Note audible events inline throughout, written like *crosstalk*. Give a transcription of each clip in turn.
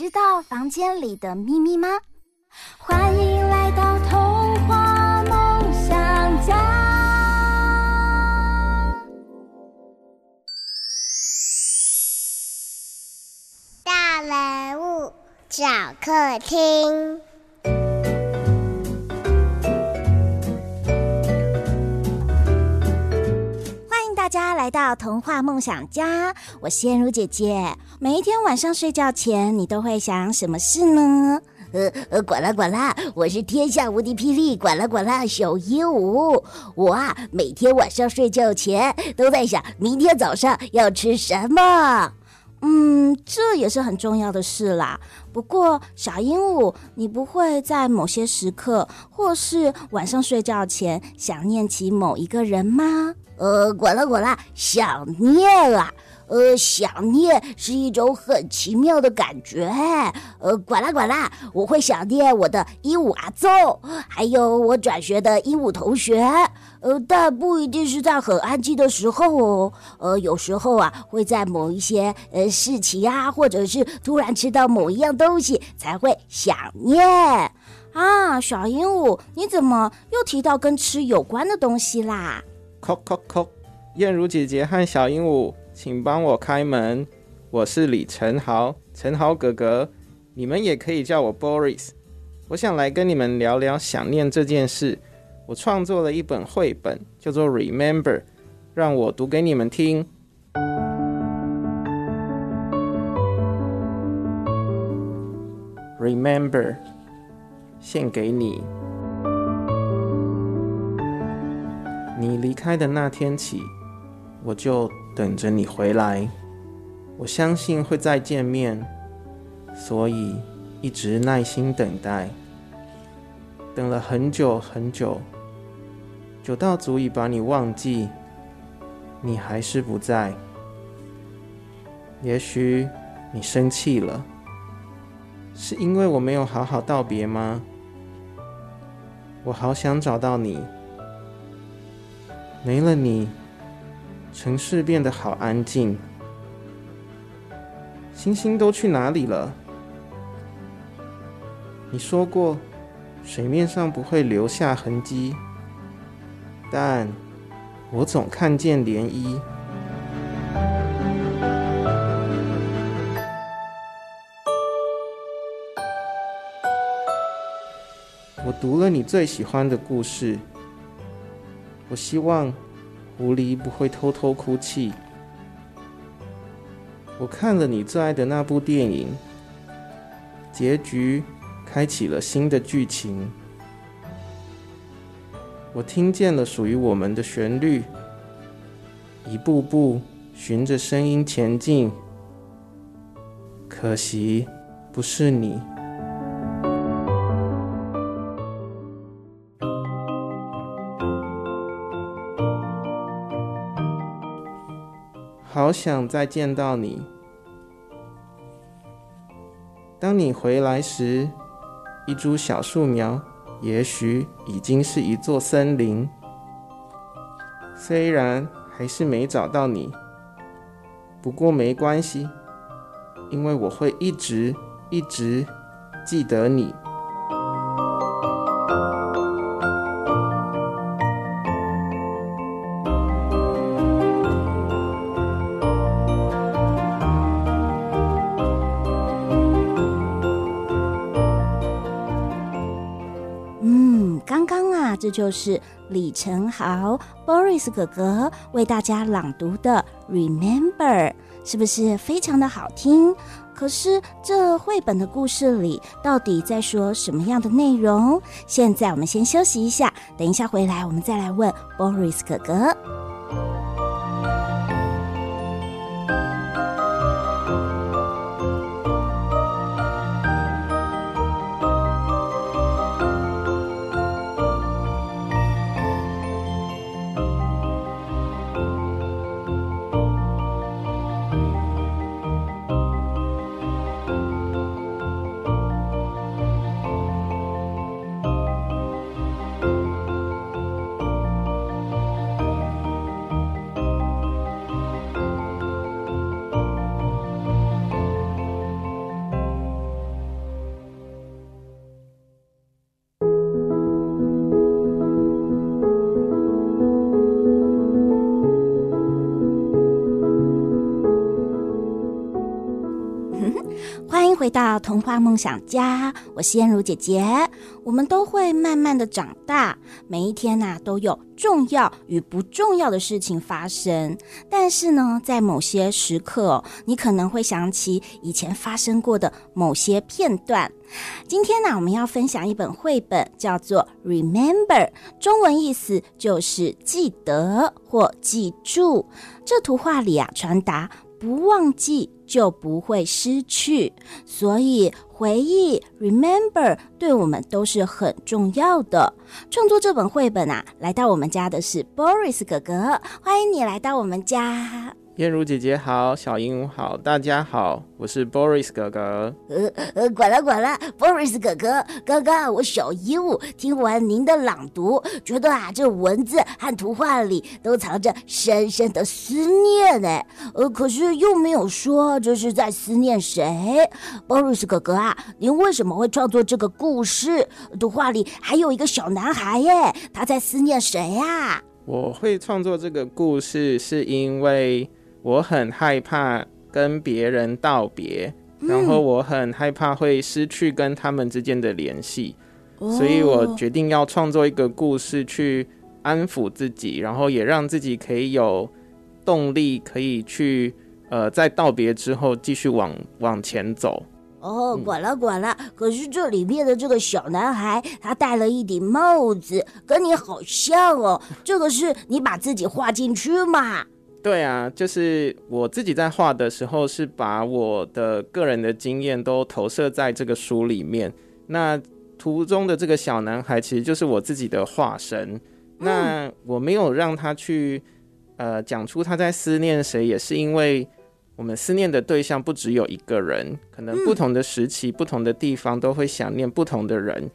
知道房间里的秘密吗？欢迎来到童话梦想家。大人物小客厅。来到童话梦想家，我是燕如姐姐。每一天晚上睡觉前，你都会想什么事呢？呃呃，管啦管啦，我是天下无敌霹雳管啦管啦小鹦鹉。我啊，每天晚上睡觉前都在想明天早上要吃什么。嗯，这也是很重要的事啦。不过，小鹦鹉，你不会在某些时刻，或是晚上睡觉前，想念起某一个人吗？呃，管啦管啦，想念啊，呃，想念是一种很奇妙的感觉。呃，管啦管啦，我会想念我的鹦鹉阿奏，还有我转学的鹦鹉同学。呃，但不一定是在很安静的时候哦。呃，有时候啊，会在某一些呃事情啊，或者是突然吃到某一样东西，才会想念。啊，小鹦鹉，你怎么又提到跟吃有关的东西啦？叩叩叩！燕如姐姐和小鹦鹉，请帮我开门。我是李晨豪，承豪哥哥，你们也可以叫我 Boris。我想来跟你们聊聊想念这件事。我创作了一本绘本，叫做《Remember》，让我读给你们听。Remember，献给你。你离开的那天起，我就等着你回来。我相信会再见面，所以一直耐心等待。等了很久很久，久到足以把你忘记，你还是不在。也许你生气了，是因为我没有好好道别吗？我好想找到你。没了你，城市变得好安静。星星都去哪里了？你说过，水面上不会留下痕迹，但我总看见涟漪。我读了你最喜欢的故事。我希望狐狸不会偷偷哭泣。我看了你最爱的那部电影，结局开启了新的剧情。我听见了属于我们的旋律，一步步循着声音前进。可惜不是你。好想再见到你。当你回来时，一株小树苗也许已经是一座森林。虽然还是没找到你，不过没关系，因为我会一直一直记得你。就是李成豪 Boris 哥哥为大家朗读的《Remember》，是不是非常的好听？可是这绘本的故事里到底在说什么样的内容？现在我们先休息一下，等一下回来我们再来问 Boris 哥哥。欢迎回到童话梦想家，我是燕如姐姐。我们都会慢慢的长大，每一天呐、都有重要与不重要的事情发生。但是呢，在某些时刻，你可能会想起以前发生过的某些片段。今天呢，我们要分享一本绘本，叫做《Remember》，中文意思就是记得或记住。这图画里啊，传达不忘记。就不会失去，所以回忆 （remember） 对我们都是很重要的。创作这本绘本啊，来到我们家的是 Boris 哥哥，欢迎你来到我们家。燕如姐姐好，小鹦鹉好，大家好，我是 Boris 哥哥。呃呃，管了管了，Boris 哥哥，刚刚我小鹦鹉听完您的朗读，觉得啊，这文字和图画里都藏着深深的思念呢。呃，可是又没有说这是在思念谁。Boris 哥哥啊，您为什么会创作这个故事？图画里还有一个小男孩耶，他在思念谁呀？我会创作这个故事，是因为。我很害怕跟别人道别，然后我很害怕会失去跟他们之间的联系，所以我决定要创作一个故事去安抚自己，然后也让自己可以有动力，可以去呃在道别之后继续往往前走。哦，管了管了，可是这里面的这个小男孩，他戴了一顶帽子，跟你好像哦。这个是你把自己画进去吗？对啊，就是我自己在画的时候，是把我的个人的经验都投射在这个书里面。那图中的这个小男孩，其实就是我自己的化身。那我没有让他去呃讲出他在思念谁，也是因为我们思念的对象不只有一个人，可能不同的时期、不同的地方都会想念不同的人。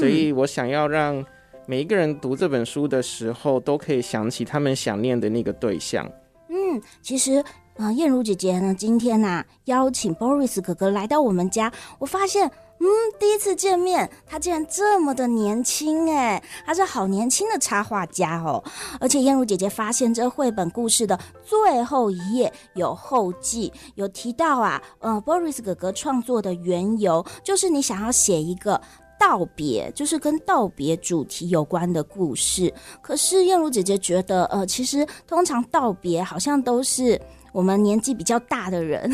所以我想要让。每一个人读这本书的时候，都可以想起他们想念的那个对象。嗯，其实，啊、燕如姐姐呢，今天呐、邀请 Boris 哥哥来到我们家，我发现，嗯，第一次见面，他竟然这么的年轻，哎，他是好年轻的插画家哦。而且燕如姐姐发现，这绘本故事的最后一页有后记，有提到啊，呃，Boris 哥哥创作的缘由，就是你想要写一个。道别就是跟道别主题有关的故事，可是燕如姐姐觉得，呃，其实通常道别好像都是我们年纪比较大的人，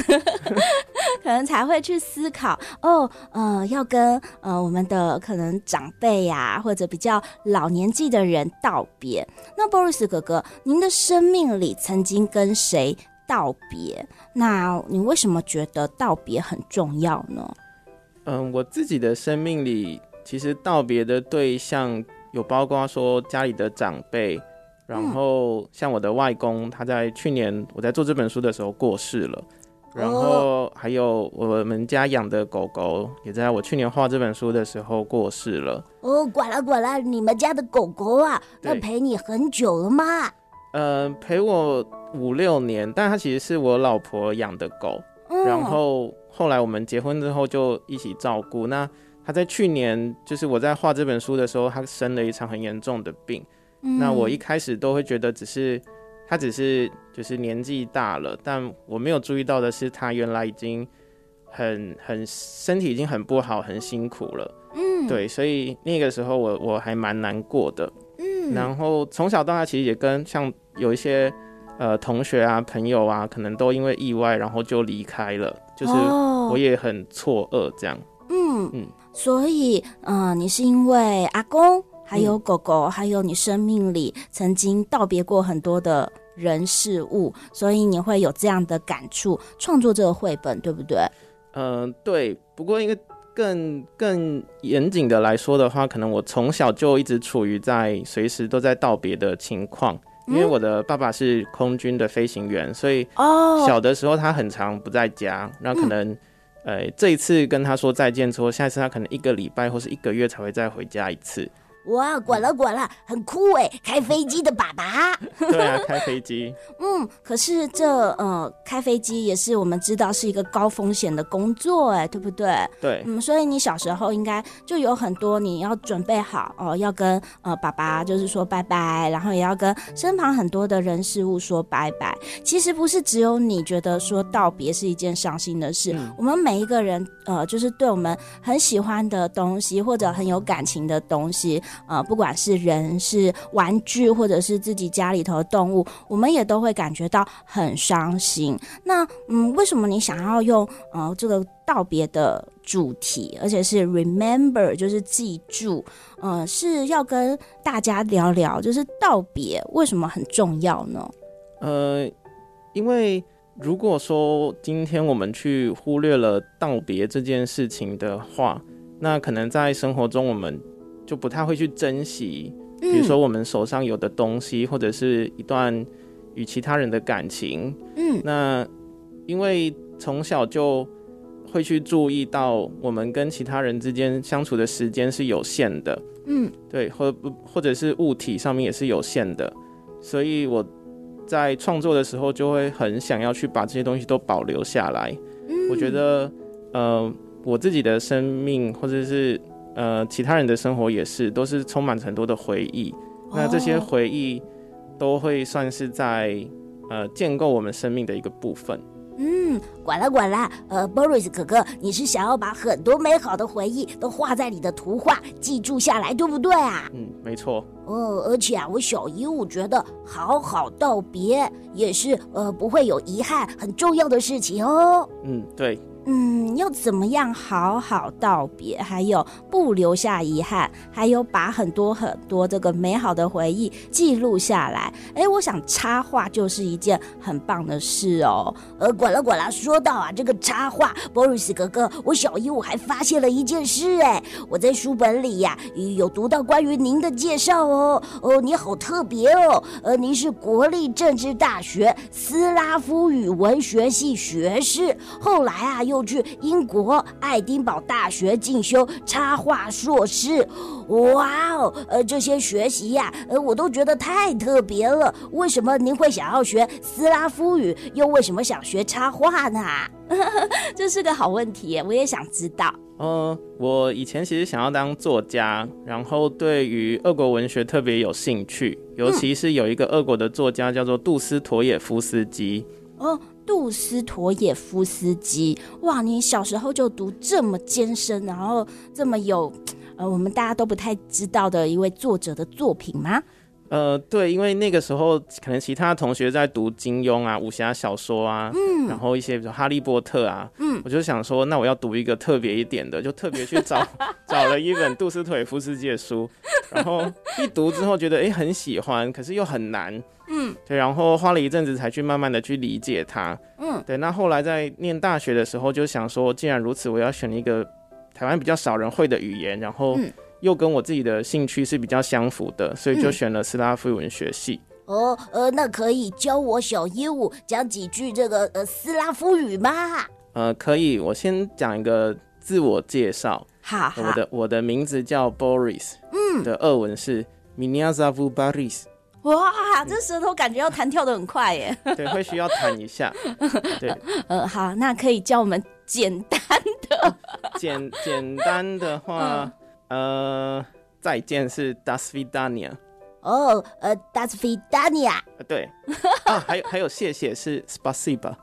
*laughs* 可能才会去思考哦，呃，要跟呃我们的可能长辈呀、或者比较老年纪的人道别。那 Boris 哥哥，您的生命里曾经跟谁道别？那你为什么觉得道别很重要呢？嗯，我自己的生命里，其实道别的对象有包括说家里的长辈，然后像我的外公，他在去年我在做这本书的时候过世了，然后还有我们家养的狗狗，也在我去年画这本书的时候过世了。哦，管了管了，你们家的狗狗啊，那陪你很久了吗？呃，陪我五六年，但它其实是我老婆养的狗，嗯、然后。后来我们结婚之后就一起照顾。那他在去年，就是我在画这本书的时候，他生了一场很严重的病。嗯。那我一开始都会觉得只是他只是就是年纪大了，但我没有注意到的是，他原来已经很很身体已经很不好，很辛苦了。嗯，对，所以那个时候我我还蛮难过的。嗯，然后从小到大其实也跟像有一些呃同学啊、朋友啊，可能都因为意外然后就离开了。就是我也很错愕，这样。嗯嗯，所以，嗯、呃，你是因为阿公，还有狗狗，嗯、还有你生命里曾经道别过很多的人事物，所以你会有这样的感触，创作这个绘本，对不对？嗯、呃，对。不过，一个更更严谨的来说的话，可能我从小就一直处于在随时都在道别的情况。因为我的爸爸是空军的飞行员，所以小的时候他很常不在家。那可能，呃，这一次跟他说再见之后，下一次他可能一个礼拜或是一个月才会再回家一次。哇，滚了滚了，很酷哎！开飞机的爸爸。*laughs* 对啊，开飞机。*laughs* 嗯，可是这呃，开飞机也是我们知道是一个高风险的工作哎，对不对？对。嗯，所以你小时候应该就有很多你要准备好哦，要跟呃爸爸就是说拜拜，然后也要跟身旁很多的人事物说拜拜。其实不是只有你觉得说道别是一件伤心的事，嗯、我们每一个人呃，就是对我们很喜欢的东西或者很有感情的东西。呃，不管是人、是玩具，或者是自己家里头的动物，我们也都会感觉到很伤心。那，嗯，为什么你想要用呃这个道别的主题，而且是 remember，就是记住，呃，是要跟大家聊聊，就是道别为什么很重要呢？呃，因为如果说今天我们去忽略了道别这件事情的话，那可能在生活中我们。就不太会去珍惜，比如说我们手上有的东西，嗯、或者是一段与其他人的感情。嗯，那因为从小就会去注意到，我们跟其他人之间相处的时间是有限的。嗯，对，或或者是物体上面也是有限的，所以我在创作的时候就会很想要去把这些东西都保留下来。嗯，我觉得，呃，我自己的生命或者是。呃，其他人的生活也是，都是充满很多的回忆。Oh. 那这些回忆都会算是在呃建构我们生命的一个部分。嗯，管了管了，呃，Boris 哥哥，你是想要把很多美好的回忆都画在你的图画，记住下来，对不对啊？嗯，没错。哦，而且啊，我小姨我觉得好好道别也是呃不会有遗憾，很重要的事情哦。嗯，对。嗯，要怎么样好好道别，还有不留下遗憾，还有把很多很多这个美好的回忆记录下来。哎，我想插画就是一件很棒的事哦。呃，管了管了，说到啊这个插画，Boris 哥哥，我小姨我还发现了一件事哎，我在书本里呀、有读到关于您的介绍哦。哦，你好特别哦，呃，您是国立政治大学斯拉夫语文学系学士，后来啊又去英国爱丁堡大学进修插画硕士，哇哦，呃，这些学习呀，呃，我都觉得太特别了。为什么您会想要学斯拉夫语，又为什么想学插画呢？*laughs* 这是个好问题，我也想知道。呃，我以前其实想要当作家，然后对于俄国文学特别有兴趣，尤其是有一个俄国的作家叫做杜斯妥也夫斯基。哦。杜斯妥也夫斯基，哇！你小时候就读这么艰深，然后这么有，呃，我们大家都不太知道的一位作者的作品吗？呃，对，因为那个时候可能其他同学在读金庸啊、武侠小说啊，嗯，然后一些比如哈利波特啊，嗯，我就想说，那我要读一个特别一点的，就特别去找 *laughs* 找了一本杜斯妥也夫斯基的书，然后一读之后觉得哎很喜欢，可是又很难。嗯，对，然后花了一阵子才去慢慢的去理解它。嗯，对，那后来在念大学的时候，就想说，既然如此，我要选一个台湾比较少人会的语言，然后又跟我自己的兴趣是比较相符的，所以就选了斯拉夫文学系。哦，呃，那可以教我小鹦鹉讲几句这个呃斯拉夫语吗？呃，可以，我先讲一个自我介绍。好好的，我的名字叫 Boris，嗯，的俄文是 Minyazav Boris。哇，这舌头感觉要弹跳的很快耶！*laughs* 对，会需要弹一下。对，*laughs* 呃，好，那可以教我们简单的。简简单的话，*laughs* 嗯、呃，再见是 Das Vidania。哦，呃，Das Vidania。对。啊，还有还有谢谢是 Spasiba。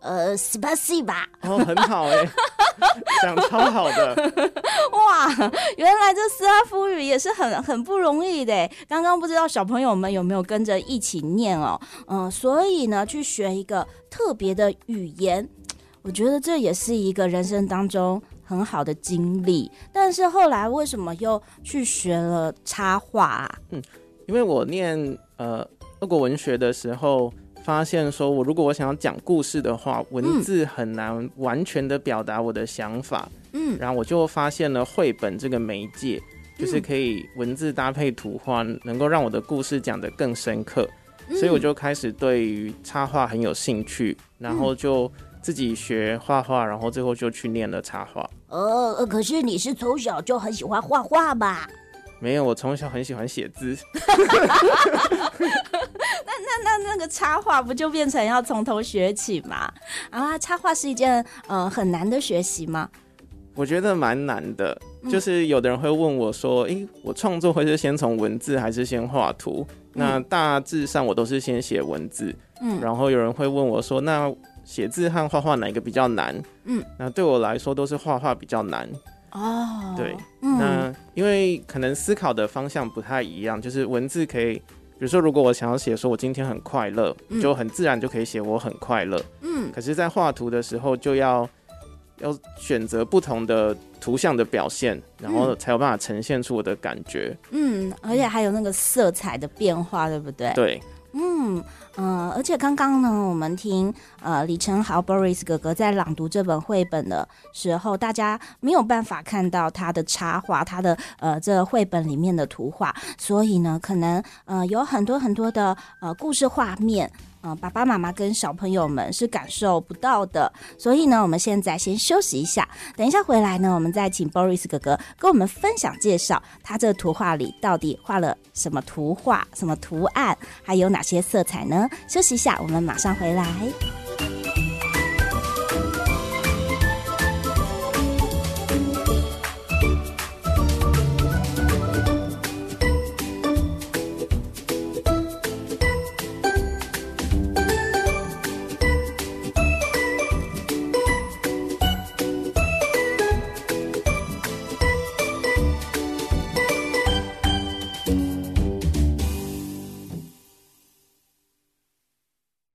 呃，Spasiba。哦，很好哎。*laughs* 讲超好的 *laughs* 哇！原来这斯拉夫语也是很很不容易的。刚刚不知道小朋友们有没有跟着一起念哦？嗯，所以呢，去学一个特别的语言，我觉得这也是一个人生当中很好的经历。但是后来为什么又去学了插画啊？嗯，因为我念呃俄国文学的时候。发现说，我如果我想要讲故事的话，文字很难完全的表达我的想法。嗯，然后我就发现了绘本这个媒介，就是可以文字搭配图画，能够让我的故事讲得更深刻。所以我就开始对于插画很有兴趣，然后就自己学画画，然后最后就去念了插画。呃，可是你是从小就很喜欢画画吧？没有，我从小很喜欢写字。*laughs* 那那那那个插画不就变成要从头学起吗？啊，插画是一件呃很难的学习吗？我觉得蛮难的，就是有的人会问我说：“诶、欸，我创作会是先从文字还是先画图？”那大致上我都是先写文字，嗯，然后有人会问我说：“那写字和画画哪一个比较难？”嗯，那对我来说都是画画比较难。哦，对，嗯、那因为可能思考的方向不太一样，就是文字可以，比如说如果我想要写说我今天很快乐，嗯、就很自然就可以写我很快乐。嗯，可是，在画图的时候就要。要选择不同的图像的表现，然后才有办法呈现出我的感觉。嗯，而且还有那个色彩的变化，对不对？对。嗯、而且刚刚呢，我们听呃李承豪 Boris 哥哥在朗读这本绘本的时候，大家没有办法看到他的插画，他的呃这绘本里面的图画，所以呢，可能呃有很多很多的呃故事画面。嗯、爸爸妈妈跟小朋友们是感受不到的，所以呢，我们现在先休息一下，等一下回来呢，我们再请 Boris 哥哥跟我们分享介绍他这图画里到底画了什么图画、什么图案，还有哪些色彩呢？休息一下，我们马上回来。